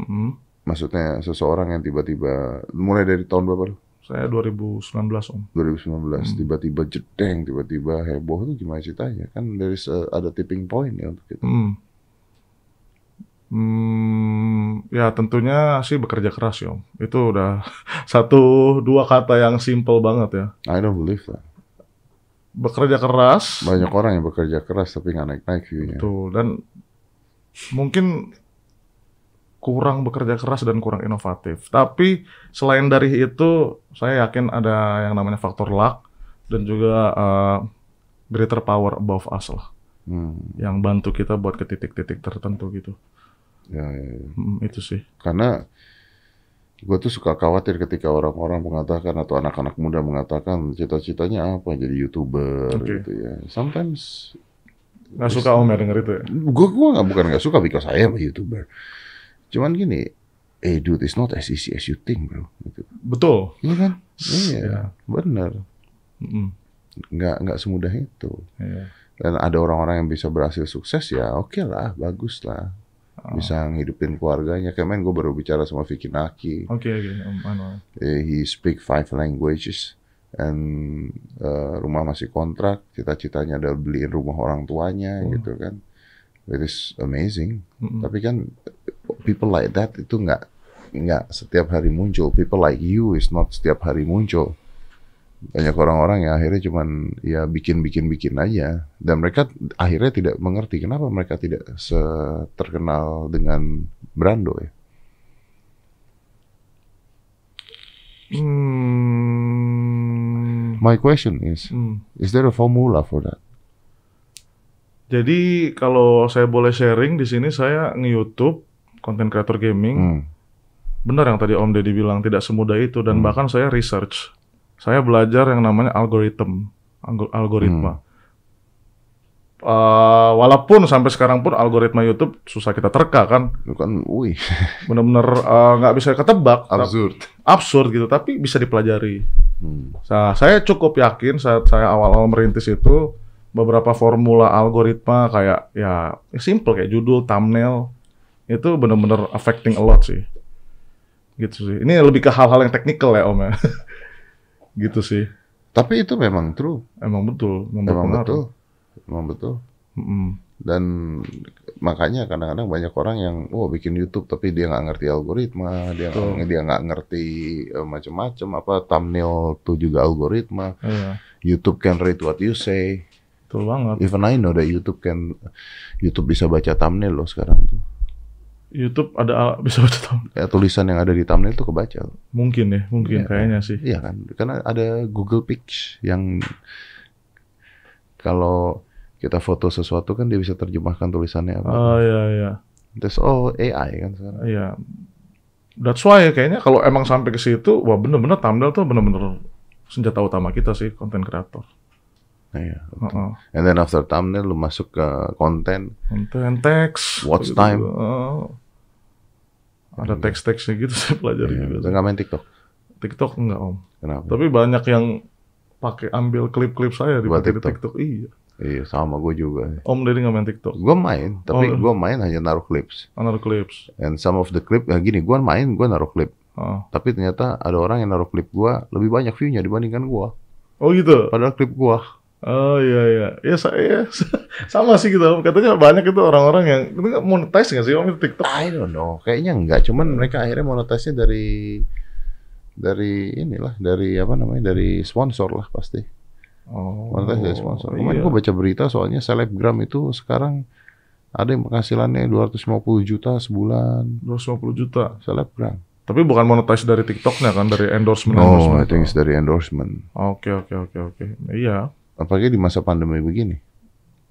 Mm. Maksudnya seseorang yang tiba-tiba mulai dari tahun berapa lu? Saya 2019 om. 2019 Hmm. tiba-tiba jedeng, tiba-tiba heboh itu gimana ceritanya? Kan dari ada tipping point ya untuk itu. Hmm. Hmm, ya tentunya sih bekerja keras ya om. Itu udah (laughs) satu dua kata yang simple banget ya. I don't believe that. Bekerja keras, Banyak orang yang bekerja keras tapi nggak naik-naik view-nya. tuh dan mungkin kurang bekerja keras dan kurang inovatif. Tapi selain dari itu, saya yakin ada yang namanya faktor luck dan juga uh, greater power above us lah, Hmm, yang bantu kita buat ke titik-titik tertentu gitu. ya, ya, ya. Hmm, itu sih. Karena gue tuh suka khawatir ketika orang-orang mengatakan atau anak-anak muda mengatakan cita-citanya apa jadi youtuber Oke. gitu ya. Sometimes Nggak suka om ya denger itu ya. gue gue nggak bukan nggak suka because saya a youtuber. Cuman gini, eh dude, it's not as easy as you think bro. Gitu. Betul. Iya kan? Iya, Ya. bener. Mm-mm. Nggak nggak semudah itu. Iya. Dan ada orang-orang yang bisa berhasil sukses ya, oke lah, bagus lah. Oh. Bisa ngidupin keluarganya. Kemarin gue baru bicara sama Vicky Naki. Oke oke. Om, anu. Eh, he speak five languages and eh, rumah masih kontrak cita-citanya adalah beliin rumah orang tuanya Oh. gitu kan it is amazing Mm-mm. tapi kan people like that itu nggak nggak setiap hari muncul. People like you is not setiap hari muncul. Banyak orang-orang yang akhirnya cuman ya bikin-bikin-bikin aja. Dan mereka akhirnya tidak mengerti kenapa mereka tidak terkenal dengan Brando ya. Hmm. My question is, Hmm. is there a formula for that? Jadi kalau saya boleh sharing di sini saya nge-YouTube konten kreator gaming. Hmm. Benar yang tadi Om Deddy bilang tidak semudah itu dan Hmm. bahkan saya research. Saya belajar yang namanya algoritma, algo- algoritma. Hmm. Eh, walaupun sampai sekarang pun algoritma YouTube susah kita terka kan, Itu kan, wih, (laughs) benar-benar eh, nggak bisa ketebak, absurd. absurd gitu, tapi bisa dipelajari. Hmm. Nah, saya cukup yakin saat saya awal-awal merintis itu beberapa formula algoritma kayak ya simple kayak judul, thumbnail itu benar-benar affecting a lot sih. Gitu sih. Ini lebih ke hal-hal yang teknikal ya Om ya. (laughs) gitu sih. Tapi itu memang true, Emang betul memang betul, memang betul. Mm-mm. Dan makanya kadang-kadang banyak orang yang, oh bikin YouTube tapi dia nggak ngerti algoritma, dia nggak- dia nggak ngerti eh, macam-macam apa thumbnail tuh juga algoritma. Iya, YouTube can read what you say. betul banget. Even I know that YouTube can, YouTube bisa baca thumbnail loh sekarang tuh. YouTube ada bisa baca tahu. Ya, tulisan yang ada di thumbnail tuh kebaca. Mungkin ya, mungkin Iya. kayaknya sih. Iya kan, karena ada Google Pics yang kalau kita foto sesuatu kan dia bisa terjemahkan tulisannya apa. Oh iya iya. That's all AI kan sekarang. Iya. That's why ya, kayaknya kalau emang sampai ke situ, wah bener-bener thumbnail tuh bener-bener senjata utama kita sih, konten kreator. Nah, iya. Heeh. And then after thumbnail lu masuk ke konten. Konten teks. Watch gitu. time. Heeh. ada teks-teksnya gitu (laughs) saya pelajari Iya, juga. Lu nggak main TikTok? TikTok enggak om. Kenapa? Tapi banyak yang pakai ambil klip-klip saya di TikTok? TikTok. Iya. Iya sama gue juga. Om Deddy nggak main TikTok. Gue main, tapi Oh. gue main hanya naruh clips. Another clips. And some of the clip, ya gini, gue main, gue naruh clip. Oh. Tapi ternyata ada orang yang naruh klip gue lebih banyak view-nya dibandingkan gue. Oh gitu. Padahal klip gue. Oh iya iya. Ya saya (laughs) sama sih gitu. Katanya banyak itu orang-orang yang itu nggak monetize nggak sih om itu TikTok? I don't know, kayaknya enggak. Cuman mereka akhirnya monetisnya dari dari inilah, dari apa namanya, dari sponsor lah pasti. Oh. Monetis dari sponsor. Kemarin iya. gue baca berita soalnya selebgram itu sekarang ada yang penghasilannya 250 juta sebulan 250 juta. selebgram. Tapi bukan monetize dari TikToknya kan, dari endorsement. No, endorsement I think it's dari endorsement. Oke oke oke oke. Iya. Apalagi di masa pandemi begini.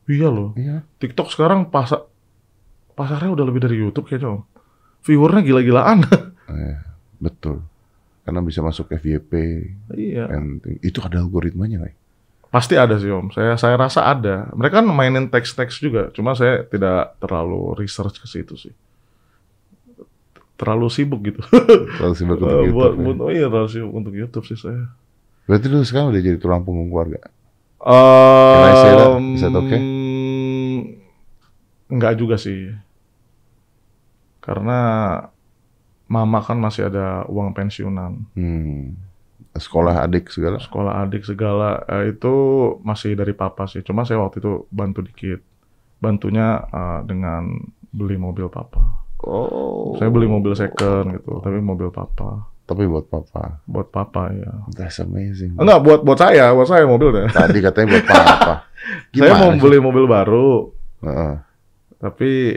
Iya loh. Iya. TikTok sekarang pasar pasarnya udah lebih dari YouTube kayaknya om. Viewernya gila-gilaan. Eh, (laughs) betul. Karena bisa masuk FYP. iya. and itu ada algoritmanya ya? Pasti ada sih om. Saya saya rasa ada. Mereka kan mainin teks-teks juga. Cuma saya tidak terlalu research ke situ sih. Terlalu sibuk gitu. (laughs) Kalau sibuk untuk Eh, YouTube. buat, ya. buat- oh iya terlalu sibuk untuk YouTube sih saya. Berarti lu sekarang udah jadi tulang punggung keluarga. Can I say that? Is that okay? Enggak juga sih. Karena mama kan masih ada uang pensiunan. Hmm. Sekolah adik segala. Sekolah adik segala eh, itu masih dari papa sih. Cuma saya waktu itu bantu dikit. Bantunya eh, dengan beli mobil papa. Oh. Saya beli mobil second gitu, tapi mobil papa. Tapi buat papa. Buat papa ya. That's amazing. Enggak, buat buat saya, buat saya mobilnya. Tadi katanya buat papa. (laughs) Saya mau beli mobil baru, Heeh. tapi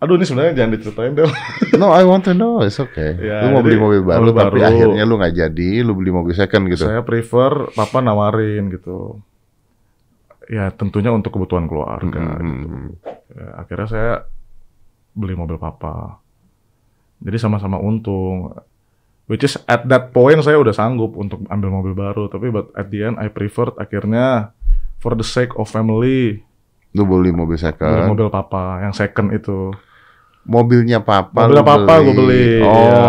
aduh ini sebenarnya jangan diceritain deh. (laughs) No, I want to know. It's okay. Ya, lu mau beli mobil baru, mobil tapi baru. akhirnya lu nggak jadi, lu beli mobil second gitu. Saya prefer papa nawarin gitu. Ya tentunya untuk kebutuhan keluarga. Hmm, hmm, gitu. hmm. Ya, akhirnya saya beli mobil papa. Jadi sama-sama untung. Which is at that point saya udah sanggup untuk ambil mobil baru. Tapi but at the end I preferred akhirnya for the sake of family Lu beli mobil beli second. mobil papa yang second itu. Mobilnya papa. Mobilnya lu papa gua beli. Oh, Ya,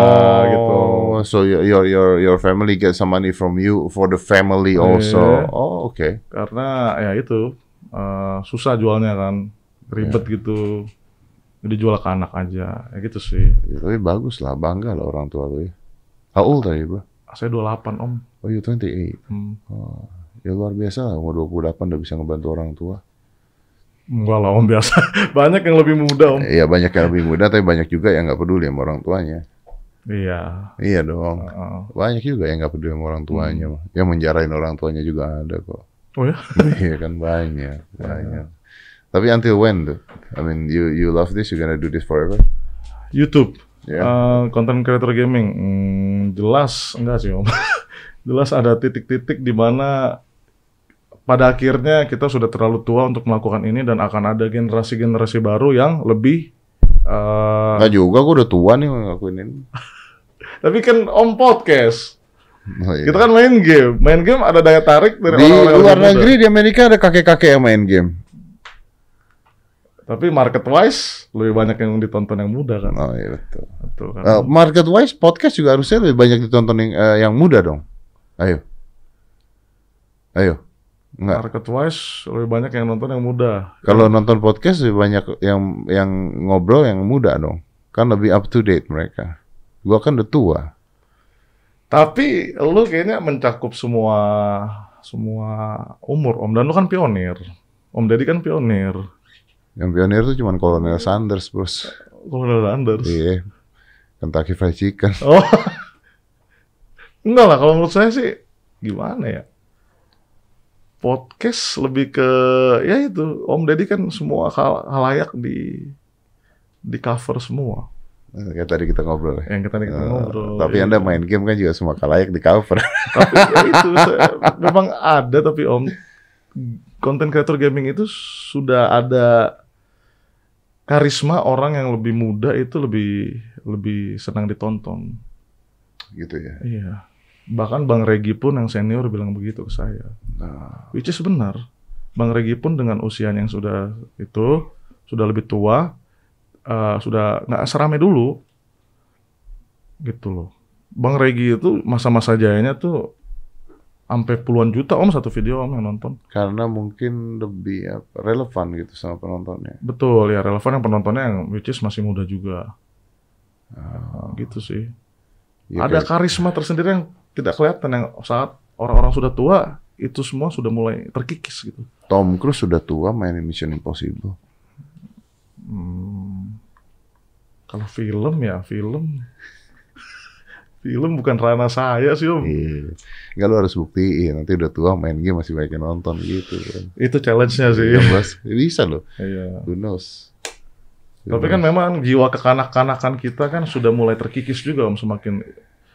gitu. So your your your your family get some money from you for the family also. Iya. Oh, oke. Karena ya itu eh, susah jualnya kan, ribet Iya. gitu. Jadi jual ke anak aja, ya gitu sih. Ya, tapi bagus lah, bangga lah orang tua lu ya. How old are you, bro? Saya 28 om. Oh, you 28. Hmm. Ya luar biasa lah, umur 28 udah bisa ngebantu orang tua. Enggak lah om biasa. (laughs) Banyak yang lebih muda om. Iya banyak yang lebih muda, tapi banyak juga yang nggak peduli sama orang tuanya. Iya. Iya dong. Heeh. Banyak juga yang nggak peduli sama orang tuanya. Yang menjarain orang tuanya juga ada kok. Oh ya? (laughs) iya kan banyak, banyak. Tapi until when tuh? I mean, you you love this, you gonna do this forever? YouTube. Ya. Eh, content creator gaming. Hmm, jelas enggak sih om. (laughs) jelas ada titik-titik di mana pada akhirnya kita sudah terlalu tua untuk melakukan ini dan akan ada generasi-generasi baru yang lebih Nggak juga, gue udah tua nih ngelakuin ini. (laughs) tapi kan om podcast Oh, iya. kita kan main game main game ada daya tarik dari di orang-orang luar muda. negeri di Amerika ada kakek-kakek yang main game. Tapi market wise lebih banyak yang ditonton yang muda kan Oh iya betul. Betul kan Uh, market wise podcast juga harusnya lebih banyak ditonton yang, eh, yang muda dong. Ayo. Ayo. Enggak. market wise lebih banyak yang nonton yang muda Kalau nonton podcast lebih banyak yang yang ngobrol yang muda dong. Kan lebih up to date mereka. Gua kan udah tua. Tapi lu kayaknya mencakup semua semua umur Om dan lu kan pionir. Om Deddy kan pionir. Yang pionir tuh cuman Kolonel Sanders, Bos. Kolonel Anders. Iya. Kentucky Fried Chicken. (laughs) Oh. Enggak lah kalau menurut saya sih gimana ya? Podcast lebih ke ya itu Om Deddy kan semua hal halayak di di cover semua. Kayak tadi kita ngobrol ya. Yang kita, kita Eh, ngobrol. tapi Iya. Anda main game kan juga semua kalayak di cover. (laughs) tapi ya itu saya- memang ada tapi om konten creator gaming itu sudah ada karisma orang yang lebih muda itu lebih lebih senang ditonton. Gitu ya. iya. Bahkan bang Regi pun yang senior bilang begitu ke saya. Nah, which is benar. Bang Regi pun dengan usia yang sudah itu sudah lebih tua eh, sudah nggak serame dulu gitu loh. Bang Regi itu masa-masa jayanya tuh sampai puluhan juta om satu video om yang nonton. Karena mungkin lebih apa, relevan gitu sama penontonnya. betul ya relevan yang penontonnya yang which is masih muda juga. Nah, gitu sih. Ya, ada kayak- karisma tersendiri yang tidak kelihatan yang saat orang-orang sudah tua itu semua sudah mulai terkikis gitu. Tom Cruise sudah tua mainin Mission Impossible. Hmm, kalau film ya film film bukan ranah saya sih om Iya. Enggak lu harus buktiin nanti udah tua main game masih banyak yang nonton gitu kan. itu challenge-nya sih Iya, Bos. Bisa loh. iya Who knows? Tapi kan memang jiwa kekanak-kanakan kita kan sudah mulai terkikis juga om semakin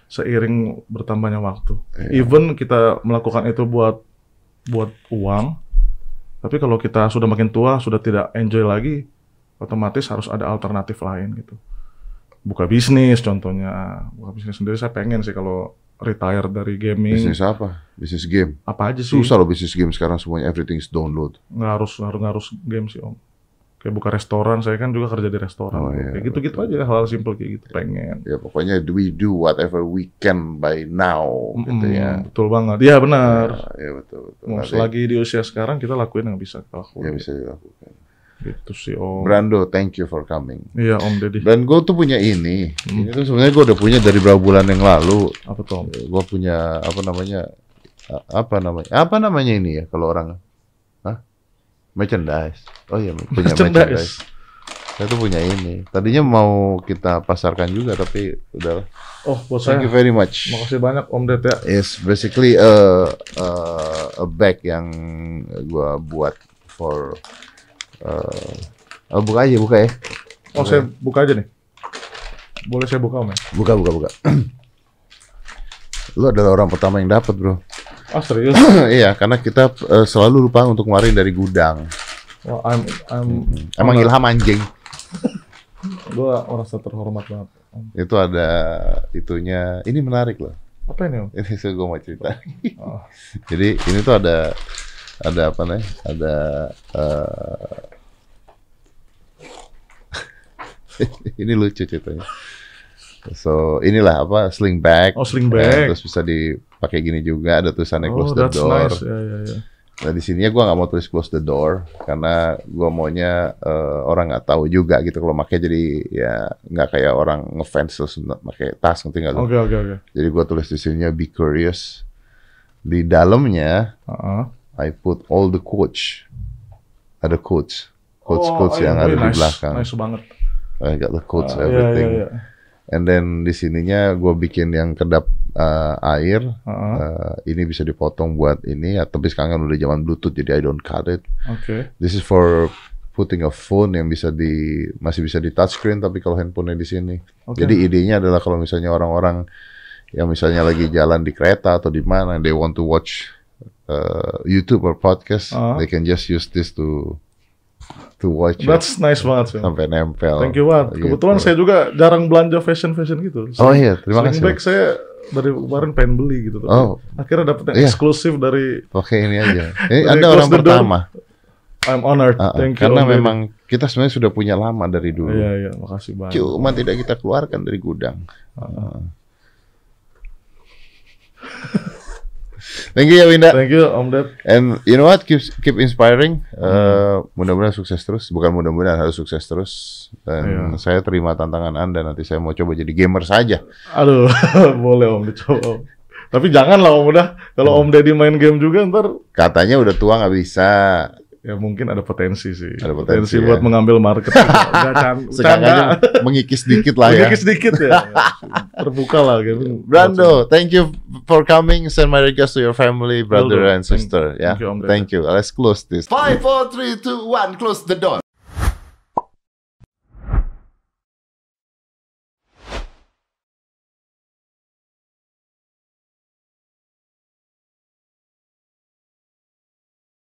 seiring bertambahnya waktu. Iya. Even kita melakukan itu buat buat uang, tapi kalau kita sudah makin tua sudah tidak enjoy lagi, otomatis harus ada alternatif lain gitu. Buka bisnis contohnya, buka bisnis sendiri saya pengen sih kalau retire dari gaming bisnis apa? Bisnis game. apa aja sih Susah loh bisnis game sekarang semuanya everything is download. nggak harus harus nggak harus game sih om. Kayak buka restoran, saya kan juga kerja di restoran. Oh, iya, kayak gitu-gitu aja hal-hal simple kayak gitu pengen. Ya pokoknya we do whatever we can by now gitu Mm, ya. Betul banget. Iya benar. Ya, ya betul betul. Mau selagi di usia sekarang kita lakuin yang bisa kita ya lakuin. bisa dilakukan. Gitu sih Om. Brando, thank you for coming. Iya Om Deddy. Dan gue tuh punya ini. Hmm. Ini tuh sebenarnya gue udah punya dari beberapa bulan yang lalu. Apa tuh Om? Gue punya apa namanya? Apa namanya? Apa namanya ini ya kalau orang? Hah? Merchandise. Oh iya, punya (laughs) merchandise. Merchandise. Saya tuh punya ini. Tadinya mau kita pasarkan juga tapi udah. Oh buat Thank saya. you very much. Makasih banyak Om Ded ya. It's basically a a, a bag yang gua buat for uh, oh, buka aja buka ya. Oh saya buka aja nih. Boleh saya buka Om ya? Buka buka buka. (clears throat) Lu adalah orang pertama yang dapat, Bro. Ah serius? (clears throat) iya, karena kita uh, selalu lupa untuk ngeluarin dari gudang. Wah I'm I'm Emang enggak. Ilham anjing. (laughs) Gua merasa terhormat banget. Itu ada itunya. Ini menarik loh. Apa ini Om? (laughs) Ini saya gue mau cerita. Oh. (laughs) Jadi ini tuh ada ada apa nih? Ada eh, (laughs) ini lucu ceritanya. So inilah apa sling bag. Oh, sling bag. terus bisa dipakai gini juga. Ada tulisannya Oh close the that's door. nice. Ya ya ya. Nah di sini gua nggak mau tulis close the door karena gua maunya eh, orang nggak tahu juga gitu kalau pakai jadi ya nggak kayak orang ngefans terus pakai tas ngerti nggak? Oke oke oke. Jadi gua tulis di sini be curious. Di dalamnya Heeh. I put all the quotes. Ada quotes. quotes-quotes Oh, yang iya, ada di nice, belakang. Nice banget. I got the quotes Ah, iya, everything. iya, iya. And then di sininya gue bikin yang kedap uh, air. Heeh. Uh, ini bisa dipotong buat ini, ya, tapi sekarang kan udah zaman Bluetooth jadi I don't cut it. Oke. This is for putting a phone yang bisa di masih bisa di touchscreen tapi kalau handphonenya di sini. Oke. Jadi idenya adalah kalau misalnya orang-orang yang misalnya lagi jalan di kereta atau di mana, they want to watch uh, YouTube or podcast, Ah. they can just use this to to watch it That's nice banget sih. sampai nempel. Thank you banget. Gitu. Kebetulan saya juga jarang belanja fashion-fashion gitu. Oh iya, terima kasih. bag saya dari kemarin pengen beli gitu. Tapi Oh. Akhirnya dapet yang Iya. eksklusif dari Oke ini aja. Ini (laughs) Dari Anda orang pertama. I'm honored. Ah. Thank you. Karena memang kita sebenarnya sudah punya lama dari dulu. Iya, iya. Makasih banget. Cuma tidak kita keluarkan dari gudang. Ah. (laughs) Thank you ya Winda. Thank you Om Ded. And you know what? Keep keep inspiring. Hmm. Uh, mudah-mudahan sukses terus. Bukan mudah-mudahan harus sukses terus. Dan Iya. saya terima tantangan Anda. Nanti saya mau coba jadi gamer saja. Aduh, (laughs) boleh Om dicoba. Tapi jangan lah Om udah. Kalau Om Deddy main game juga ntar Katanya udah tua nggak bisa. Ya mungkin ada potensi sih. Ada potensi, buat ya. mengambil market. Enggak (laughs) can, mengikis dikit lah ya. Sedikit-sedikit ya. Terbuka lah gitu. (laughs) Brando, thank you for coming. Send my regards to your family, brother and sister. Thank- yeah, you, thank you. Let's close this. Five, four, three, two, one. Close the door.